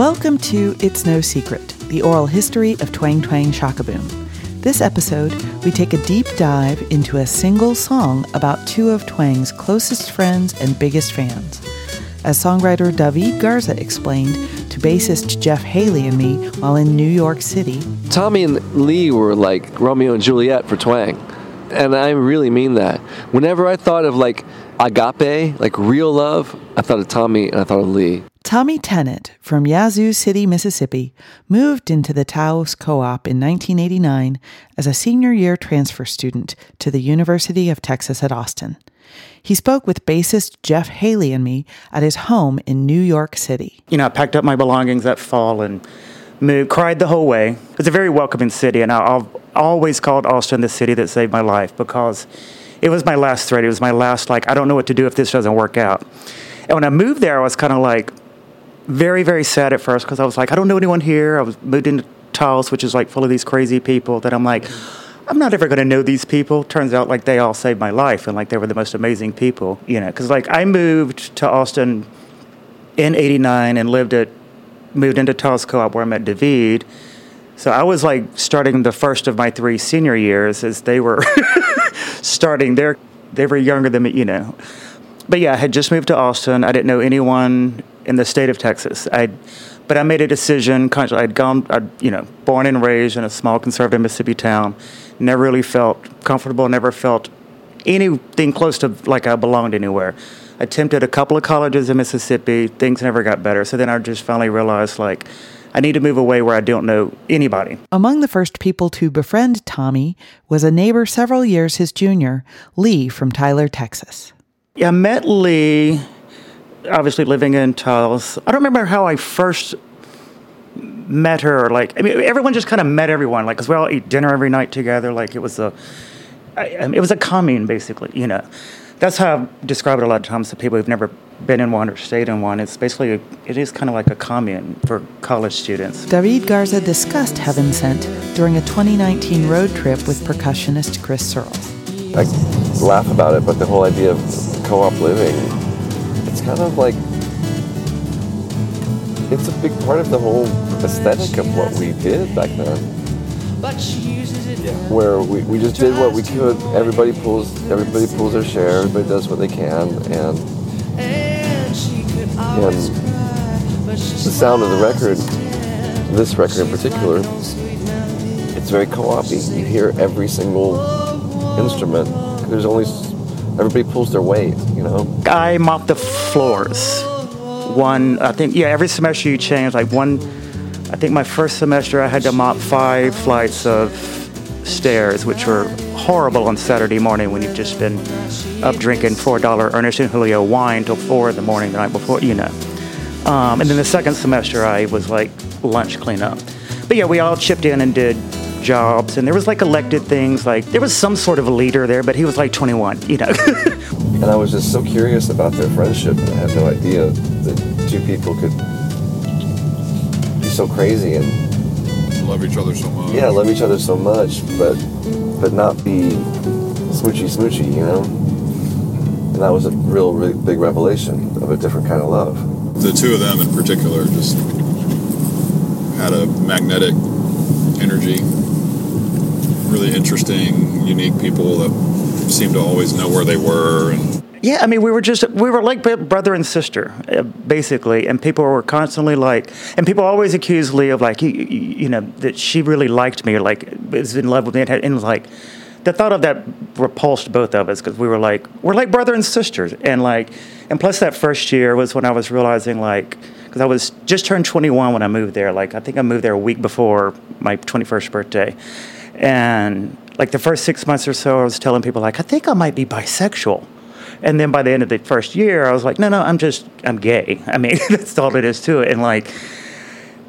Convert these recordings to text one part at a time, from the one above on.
Welcome to It's No Secret, the oral history of Twang Twang Shock-A-Boom. This episode, we take a deep dive into a single song about two of Twang's closest friends and biggest fans. As songwriter David Garza explained to bassist Jeff Haley and me while in New York City, Tommy and Lee were like Romeo and Juliet for Twang. And I really mean that. Whenever I thought of like agape, like real love, I thought of Tommy and I thought of Lee. Tommy Tennant from Yazoo City, Mississippi, moved into the Taos Co op in 1989 as a senior year transfer student to the University of Texas at Austin. He spoke with bassist Jeff Haley and me at his home in New York City. You know, I packed up my belongings that fall and moved, cried the whole way. It's a very welcoming city, and I've always called Austin the city that saved my life because it was my last thread. It was my last, like, I don't know what to do if this doesn't work out. And when I moved there, I was kind of like, very, very sad at first because I was like, I don't know anyone here. I was moved into Taos, which is like full of these crazy people that I'm like, I'm not ever going to know these people. Turns out like they all saved my life and like they were the most amazing people, you know, because like I moved to Austin in 89 and lived at, moved into Taos Co-op where I met David. So I was like starting the first of my three senior years as they were starting their, they were younger than me, you know. But yeah, I had just moved to Austin. I didn't know anyone in the state of Texas. I, but I made a decision. I'd gone, I'd, you know, born and raised in a small conservative Mississippi town. Never really felt comfortable. Never felt anything close to like I belonged anywhere. Attempted a couple of colleges in Mississippi. Things never got better. So then I just finally realized like. I need to move away where I don't know anybody. Among the first people to befriend Tommy was a neighbor several years his junior, Lee from Tyler, Texas. Yeah, I met Lee obviously living in Taos. I don't remember how I first met her. Like, I mean, everyone just kind of met everyone. Like, cause we all eat dinner every night together. Like, it was a, I, I mean, it was a commune basically. You know, that's how I describe it a lot of times to people who've never been in one or stayed in one. It's basically, a, it is kind of like a commune for college students. David Garza discussed Heaven Sent during a 2019 road trip with percussionist Chris Searles. I laugh about it, but the whole idea of co-op living, it's kind of like it's a big part of the whole aesthetic of what we did back then. Where we, we just did what we could. Everybody pulls everybody pulls their share. Everybody does what they can, and and the sound of the record, this record in particular, it's very co-op You hear every single instrument. There's only everybody pulls their weight, you know. I mop the floors. One, I think, yeah, every semester you change. Like one, I think my first semester I had to mop five flights of stairs, which were horrible on Saturday morning when you've just been up drinking $4 Ernest and Julio wine till 4 in the morning the night before, you know. Um, and then the second semester I was like lunch cleanup. But yeah, we all chipped in and did jobs and there was like elected things like there was some sort of a leader there but he was like 21 you know. And i was just so curious about their friendship and i had no idea that two people could be so crazy and love each other so much. Yeah love each other so much but but not be smoochy smoochy you know? And that was a real really big revelation of a different kind of love. The two of them in particular just had a magnetic energy really interesting, unique people that seemed to always know where they were. And yeah, I mean, we were just we were like brother and sister, uh, basically, and people were constantly like, and people always accused Lee of like, you, you know, that she really liked me or like was in love with me, and like. The thought of that repulsed both of us because we were like we're like brother and sisters, and like, and plus that first year was when I was realizing like because I was just turned 21 when I moved there. Like I think I moved there a week before my 21st birthday, and like the first six months or so, I was telling people like I think I might be bisexual. And then by the end of the first year, I was like, no, no, I'm just, I'm gay. I mean, that's all it is to it. And like,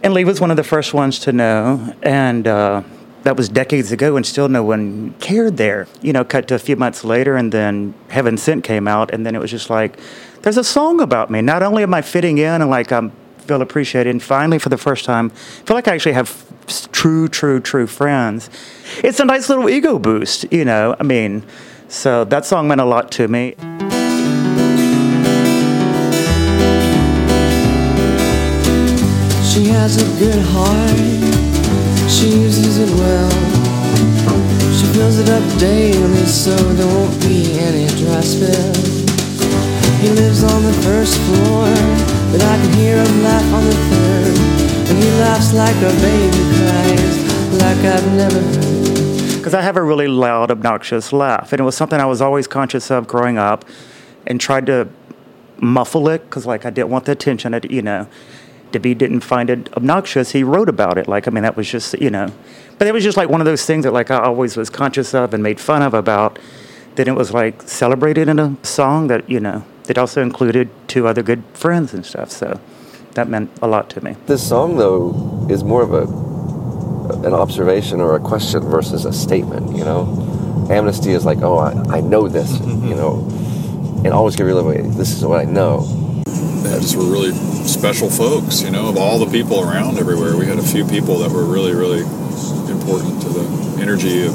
and Lee was one of the first ones to know. And uh, that was decades ago, and still no one cared there. You know, cut to a few months later, and then Heaven Sent came out, and then it was just like, there's a song about me. Not only am I fitting in and like I'm feel appreciated, and finally, for the first time, I feel like I actually have true, true, true friends. It's a nice little ego boost, you know. I mean, so that song meant a lot to me. She has a good heart, she uses it well. She fills it up daily so there won't be any dry spell. He lives on the first floor, but I can hear him laugh on the third. And he laughs like a baby cries, like I've never heard. because I have a really loud, obnoxious laugh, and it was something I was always conscious of growing up, and tried to muffle it because like I didn't want the attention. You know, David didn't find it obnoxious. He wrote about it. Like I mean, that was just you know, but it was just like one of those things that like I always was conscious of and made fun of about. Then it was like celebrated in a song that you know that also included two other good friends and stuff. So that meant a lot to me. This song, though, is more of a an observation or a question versus a statement. You know, amnesty is like, oh, I, I know this. You know, and always give your living. This is what I know. They just were really special folks, you know, of all the people around everywhere. We had a few people that were really, really important to the energy of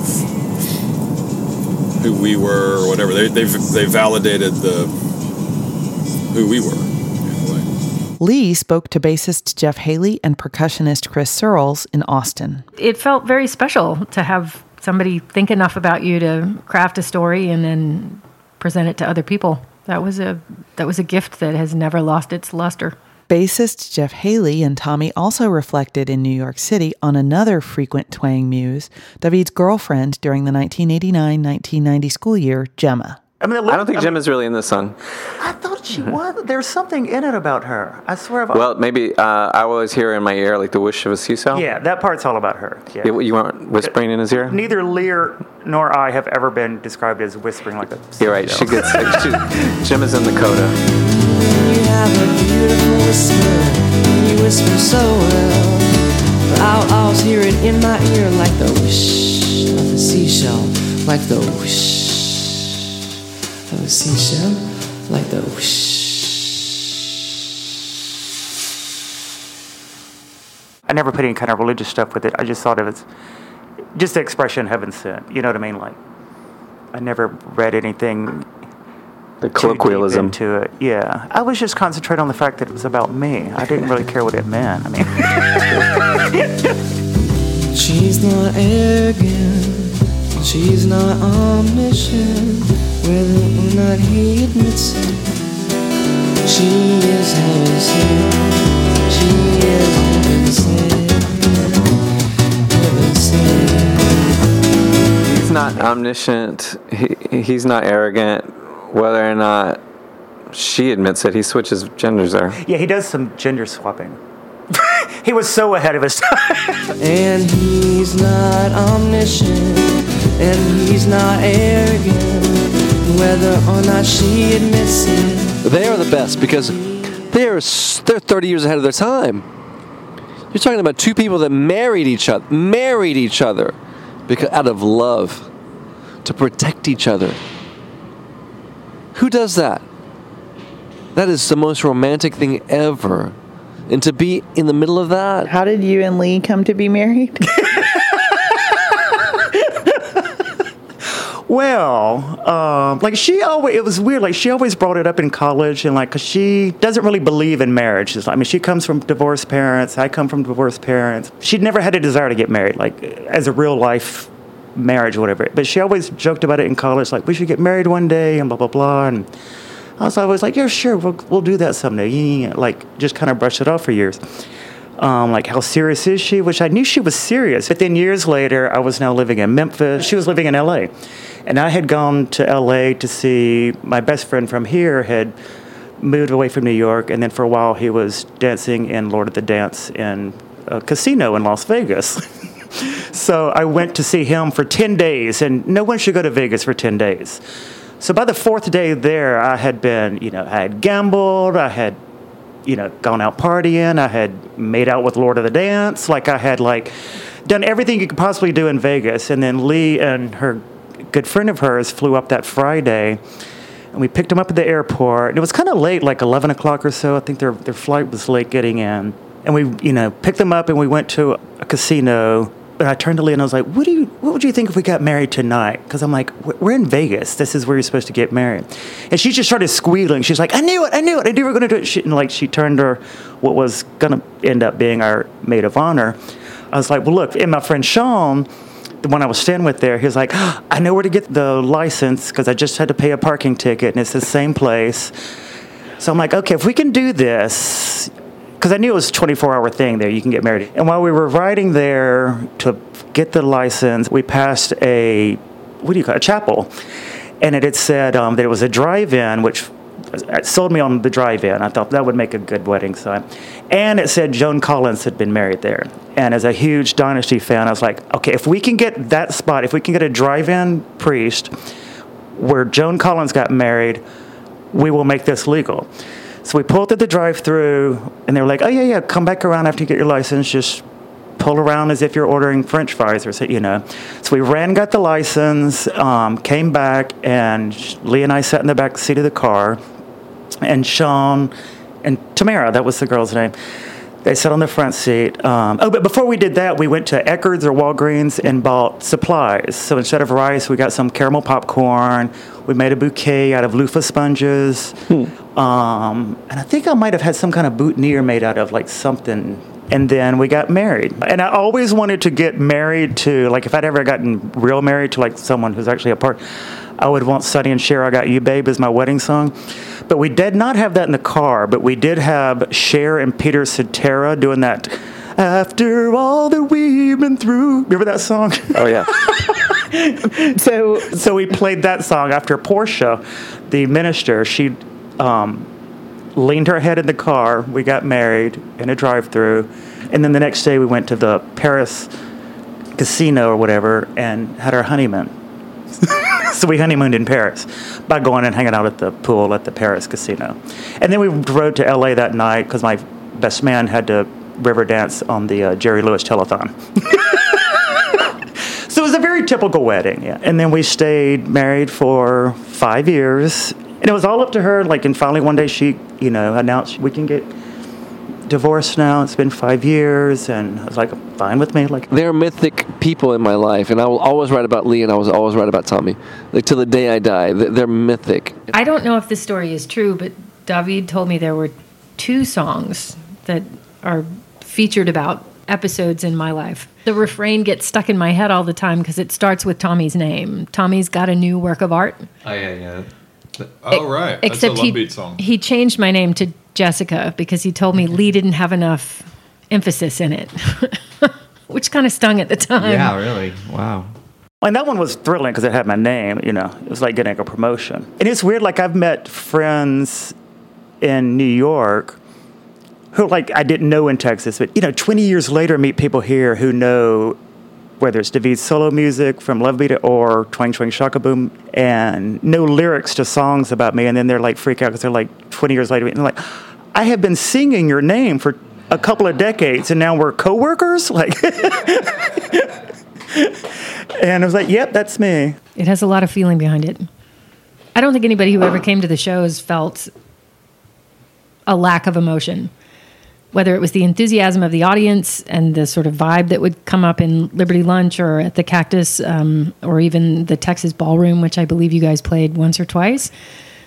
who we were or whatever. They, they've, they validated the who we were. in a way. Lee spoke to bassist Jeff Haley and percussionist Chris Searles in Austin. it felt very special to have somebody think enough about you to craft a story and then present it to other people. That was a that was a gift that has never lost its luster. Bassist Jeff Haley and Tommy also reflected in New York City on another frequent twang muse, David's girlfriend during the 1989 1990 school year, Gemma. I mean, I don't think Jim is really in this song. I thought she was. There's something in it about her. I swear. I've, Well, maybe uh, I always hear in my ear like the wish of a seesaw. yeah, that part's all about her. Yeah. You, you weren't whispering in his ear? Neither Lear nor I have ever been described as whispering like a. You're right. She seashell. gets. She, Gemma's in the coda. You have a beautiful whisper, you whisper so well. I'll always hear it in my ear like the whoosh of a seashell, like the whoosh of a seashell, like the whoosh. I never put any kind of religious stuff with it. I just thought of it as just the expression heaven sent. You know what I mean? Like, I never read anything The too deep colloquialism. into it. Yeah, I was just concentrating on the fact that it was about me. I didn't really care what it meant. I mean, She's not arrogant, she's not omniscient, whether or not he admits it. She is heaven sent, she is heaven sent, heaven sent. He's not omniscient. He, he's not arrogant. Whether or not she admits it, he switches genders there. yeah, he does some gender swapping. he was so ahead of his time. And he's not omniscient, and he's not arrogant, whether or not she admits it. They are the best because they're they're 30 years ahead of their time. You're talking about two people that married each other, married each other, because out of love, to protect each other. Who does that? That is the most romantic thing ever. And to be in the middle of that, How did you and Lee come to be married? Well, um, like she always, it was weird. Like she always brought it up in college, and like, cause she doesn't really believe in marriage. Like- I mean, she comes from divorced parents. I come from divorced parents. She'd never had a desire to get married, like as a real life marriage or whatever. But she always joked about it in college, like we should get married one day, and blah blah blah. And I was always like, yeah, sure, we'll we'll do that someday. Like just kind of brushed it off for years. Um, like how serious is she? Which I knew she was serious. But then years later, I was now living in Memphis. She was living in L.A. And I had gone to LA to see my best friend from here had moved away from New York, and then for a while he was dancing in Lord of the Dance in a casino in Las Vegas. so I went to see him for 10 days, and no one should go to Vegas for 10 days. So by the fourth day there, I had been, you know, I had gambled, I had, you know, gone out partying, I had made out with Lord of the Dance, like I had like done everything you could possibly do in Vegas. And then Lee and her good friend of hers flew up that Friday, and we picked them up at the airport. And it was kind of late, like 11 o'clock or so. I think their, their flight was late getting in. And we, you know, picked them up and we went to a casino and I turned to Lee and I was like, "What do you? What would you think if we got married tonight?" Because I'm like, "We're in Vegas. This is where you're supposed to get married." And she just started squealing. She's like, "I knew it! I knew it! I knew we were going to do it!" She, and like she turned her, what was going to end up being our maid of honor. I was like, "Well, look," and my friend Sean. The one I was staying with there, he was like, I know where to get the license because I just had to pay a parking ticket and it's the same place. So I'm like, okay, if we can do this, because I knew it was a 24 hour thing there, you can get married. And while we were riding there to get the license, we passed a, what do you call it, a chapel. And it had said um, that it was a drive in, which it sold me on the drive in. I thought that would make a good wedding sign. And it said Joan Collins had been married there. And as a huge Dynasty fan, I was like, okay, if we can get that spot, if we can get a drive in priest where Joan Collins got married, we will make this legal. So we pulled through the drive through, and they were like, oh, yeah, yeah, come back around after you get your license. Just pull around as if you're ordering french fries or so, you know. So we ran, got the license, um, came back, and Lee and I sat in the back seat of the car, and Sean and Tamara, that was the girl's name. They sat on the front seat. Um, oh, but before we did that, we went to Eckerd's or Walgreens and bought supplies. So instead of rice, we got some caramel popcorn. We made a bouquet out of loofah sponges. Um, and I think I might have had some kind of boutonniere made out of like something. And then we got married. And I always wanted to get married to, like, if I'd ever gotten real married to like someone who's actually a part, I would want Sonny and Cher, I Got You Babe as my wedding song. But we did not have that in the car, but we did have Cher and Peter Cetera doing that. After all that we've been through. Remember that song? Oh yeah. so so we played that song after Portia, the minister. She um, leaned her head in the car. We got married in a drive-through, and then the next day we went to the Paris casino or whatever and had our honeymoon. so we honeymooned in Paris by going and hanging out at the pool at the Paris casino, and then we drove to L.A. that night because my best man had to river dance on the uh, Jerry Lewis telethon. So it was a very typical wedding, yeah. And then we stayed married for five years, and it was all up to her. Like, and finally one day she, you know, announced we can get divorced now. It's been five years, and I was like, fine with me. Like, They're mythic people in my life, and I will always write about Lee, and I was always write about Tommy, like till the day I die. They're they're mythic. I don't know if this story is true, but David told me there were two songs that are featured about episodes in my life. The refrain gets stuck in my head all the time because it starts with Tommy's name. Tommy's got a new work of art. Oh yeah, yeah. Oh, right. That's a Except Love he, he changed my name to Jessica because he told me Lee didn't have enough emphasis in it, which kind of stung at the time. Yeah, really. Wow. and that one was thrilling because it had my name. You know, it was like getting a promotion. And it's weird. Like I've met friends in New York who, like, I didn't know in Texas, but you know, 20 years later, meet people here who know whether it's David's solo music from Love Beat or Twang Twang Shock-A-Boom, and no lyrics to songs about me, and then they're like freak out because they're like 20 years later, and they're like, I have been singing your name for a couple of decades, and now we're coworkers, like. and I was like, "Yep, that's me." It has a lot of feeling behind it. I don't think anybody who ever came to the shows felt a lack of emotion. Whether it was the enthusiasm of the audience and the sort of vibe that would come up in Liberty Lunch or at the Cactus um, or even the Texas Ballroom, which I believe you guys played once or twice,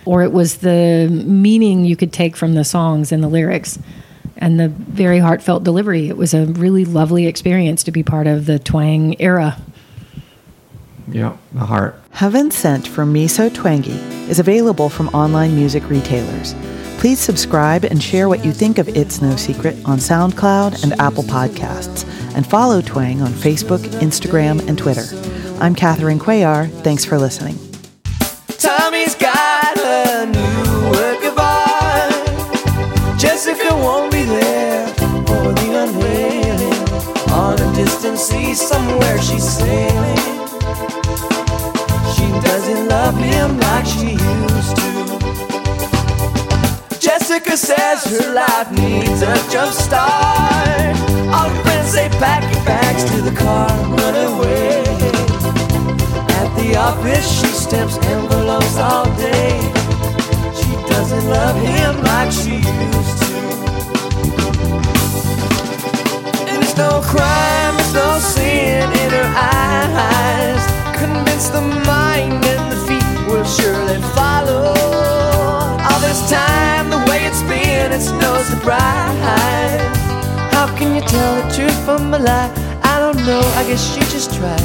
or it was the meaning you could take from the songs and the lyrics and the very heartfelt delivery. It was a really lovely experience to be part of the twang era. Yeah, the heart. Heaven Sent from Me So Twangy is available from online music retailers. Please subscribe and share what you think of It's No Secret on SoundCloud and Apple Podcasts, and follow Twang on Facebook, Instagram, and Twitter. I'm Katherine Cuellar. Thanks for listening. Tommy's got a new work of art. Jessica won't be there for the unveiling. On a distant sea, somewhere she's sailing. She doesn't love him like she used to. Jessica says her life needs a jump start. All her friends say pack your bags to the car run away. At the office, she stamps envelopes all day. She doesn't love him like she used to. And it's no crime, it's no sin in her eyes. Convince the mind and the feet will surely follow prize. How can you tell the truth from a lie? I don't know, I guess you just try.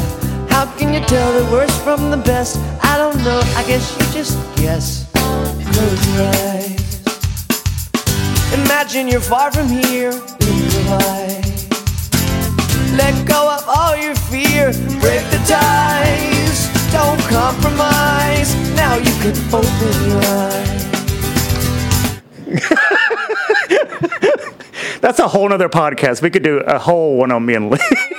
How can you tell the worst from the best? I don't know, I guess you just guess. Close your eyes. Imagine you're far from here. Let go of all your fear, break the ties. Don't compromise. Now you can open your eyes. That's a whole nother podcast. We could do a whole one on me and Lee.